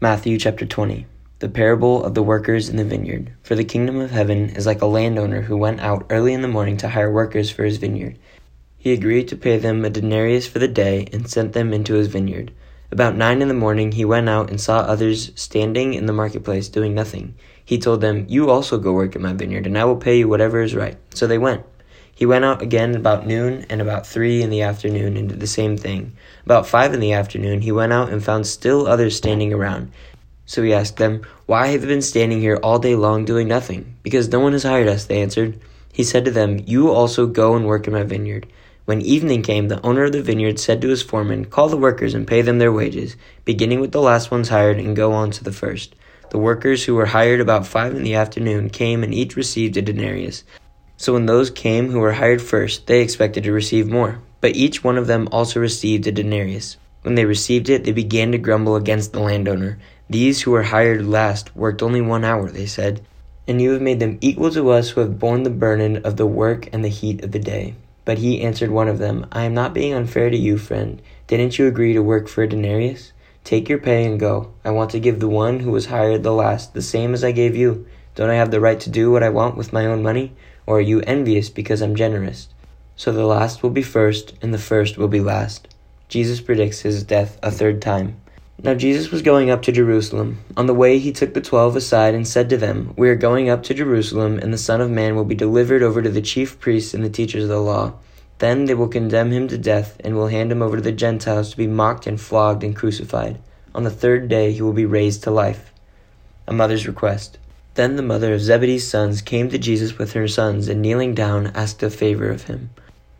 Matthew chapter 20 The parable of the workers in the vineyard. For the kingdom of heaven is like a landowner who went out early in the morning to hire workers for his vineyard. He agreed to pay them a denarius for the day and sent them into his vineyard. About nine in the morning he went out and saw others standing in the marketplace doing nothing. He told them, You also go work in my vineyard, and I will pay you whatever is right. So they went. He went out again about noon and about three in the afternoon and did the same thing. About five in the afternoon he went out and found still others standing around. So he asked them, Why have you been standing here all day long doing nothing? Because no one has hired us, they answered. He said to them, You also go and work in my vineyard. When evening came, the owner of the vineyard said to his foreman, Call the workers and pay them their wages, beginning with the last ones hired and go on to the first. The workers who were hired about five in the afternoon came and each received a denarius. So when those came who were hired first, they expected to receive more. But each one of them also received a denarius. When they received it, they began to grumble against the landowner. These who were hired last worked only one hour, they said. And you have made them equal to us who have borne the burden of the work and the heat of the day. But he answered one of them, I am not being unfair to you, friend. Didn't you agree to work for a denarius? Take your pay and go. I want to give the one who was hired the last the same as I gave you. Don't I have the right to do what I want with my own money? Or are you envious because I'm generous? So the last will be first, and the first will be last. Jesus predicts his death a third time. Now Jesus was going up to Jerusalem. On the way he took the twelve aside and said to them, We are going up to Jerusalem, and the Son of Man will be delivered over to the chief priests and the teachers of the law. Then they will condemn him to death, and will hand him over to the Gentiles to be mocked and flogged and crucified. On the third day he will be raised to life. A mother's request. Then the mother of Zebedee's sons came to Jesus with her sons, and kneeling down, asked a favor of him.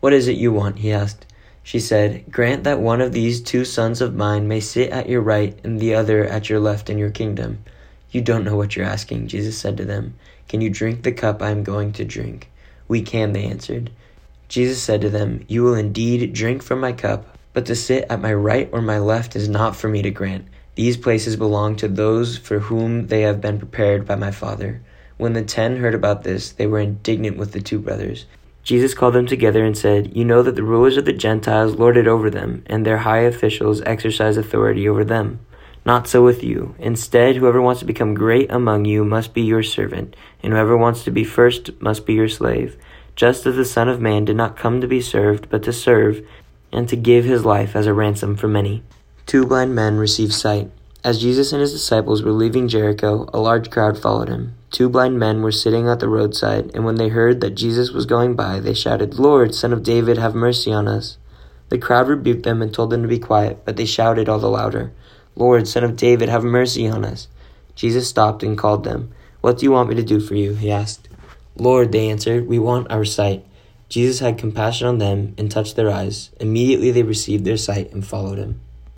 What is it you want? he asked. She said, Grant that one of these two sons of mine may sit at your right and the other at your left in your kingdom. You don't know what you're asking, Jesus said to them. Can you drink the cup I am going to drink? We can, they answered. Jesus said to them, You will indeed drink from my cup, but to sit at my right or my left is not for me to grant. These places belong to those for whom they have been prepared by my Father. When the ten heard about this, they were indignant with the two brothers. Jesus called them together and said, You know that the rulers of the Gentiles lord it over them, and their high officials exercise authority over them. Not so with you. Instead, whoever wants to become great among you must be your servant, and whoever wants to be first must be your slave. Just as the Son of Man did not come to be served, but to serve, and to give his life as a ransom for many. Two blind men received sight. As Jesus and his disciples were leaving Jericho, a large crowd followed him. Two blind men were sitting at the roadside, and when they heard that Jesus was going by, they shouted, Lord, Son of David, have mercy on us. The crowd rebuked them and told them to be quiet, but they shouted all the louder, Lord, Son of David, have mercy on us. Jesus stopped and called them. What do you want me to do for you? he asked. Lord, they answered, we want our sight. Jesus had compassion on them and touched their eyes. Immediately they received their sight and followed him.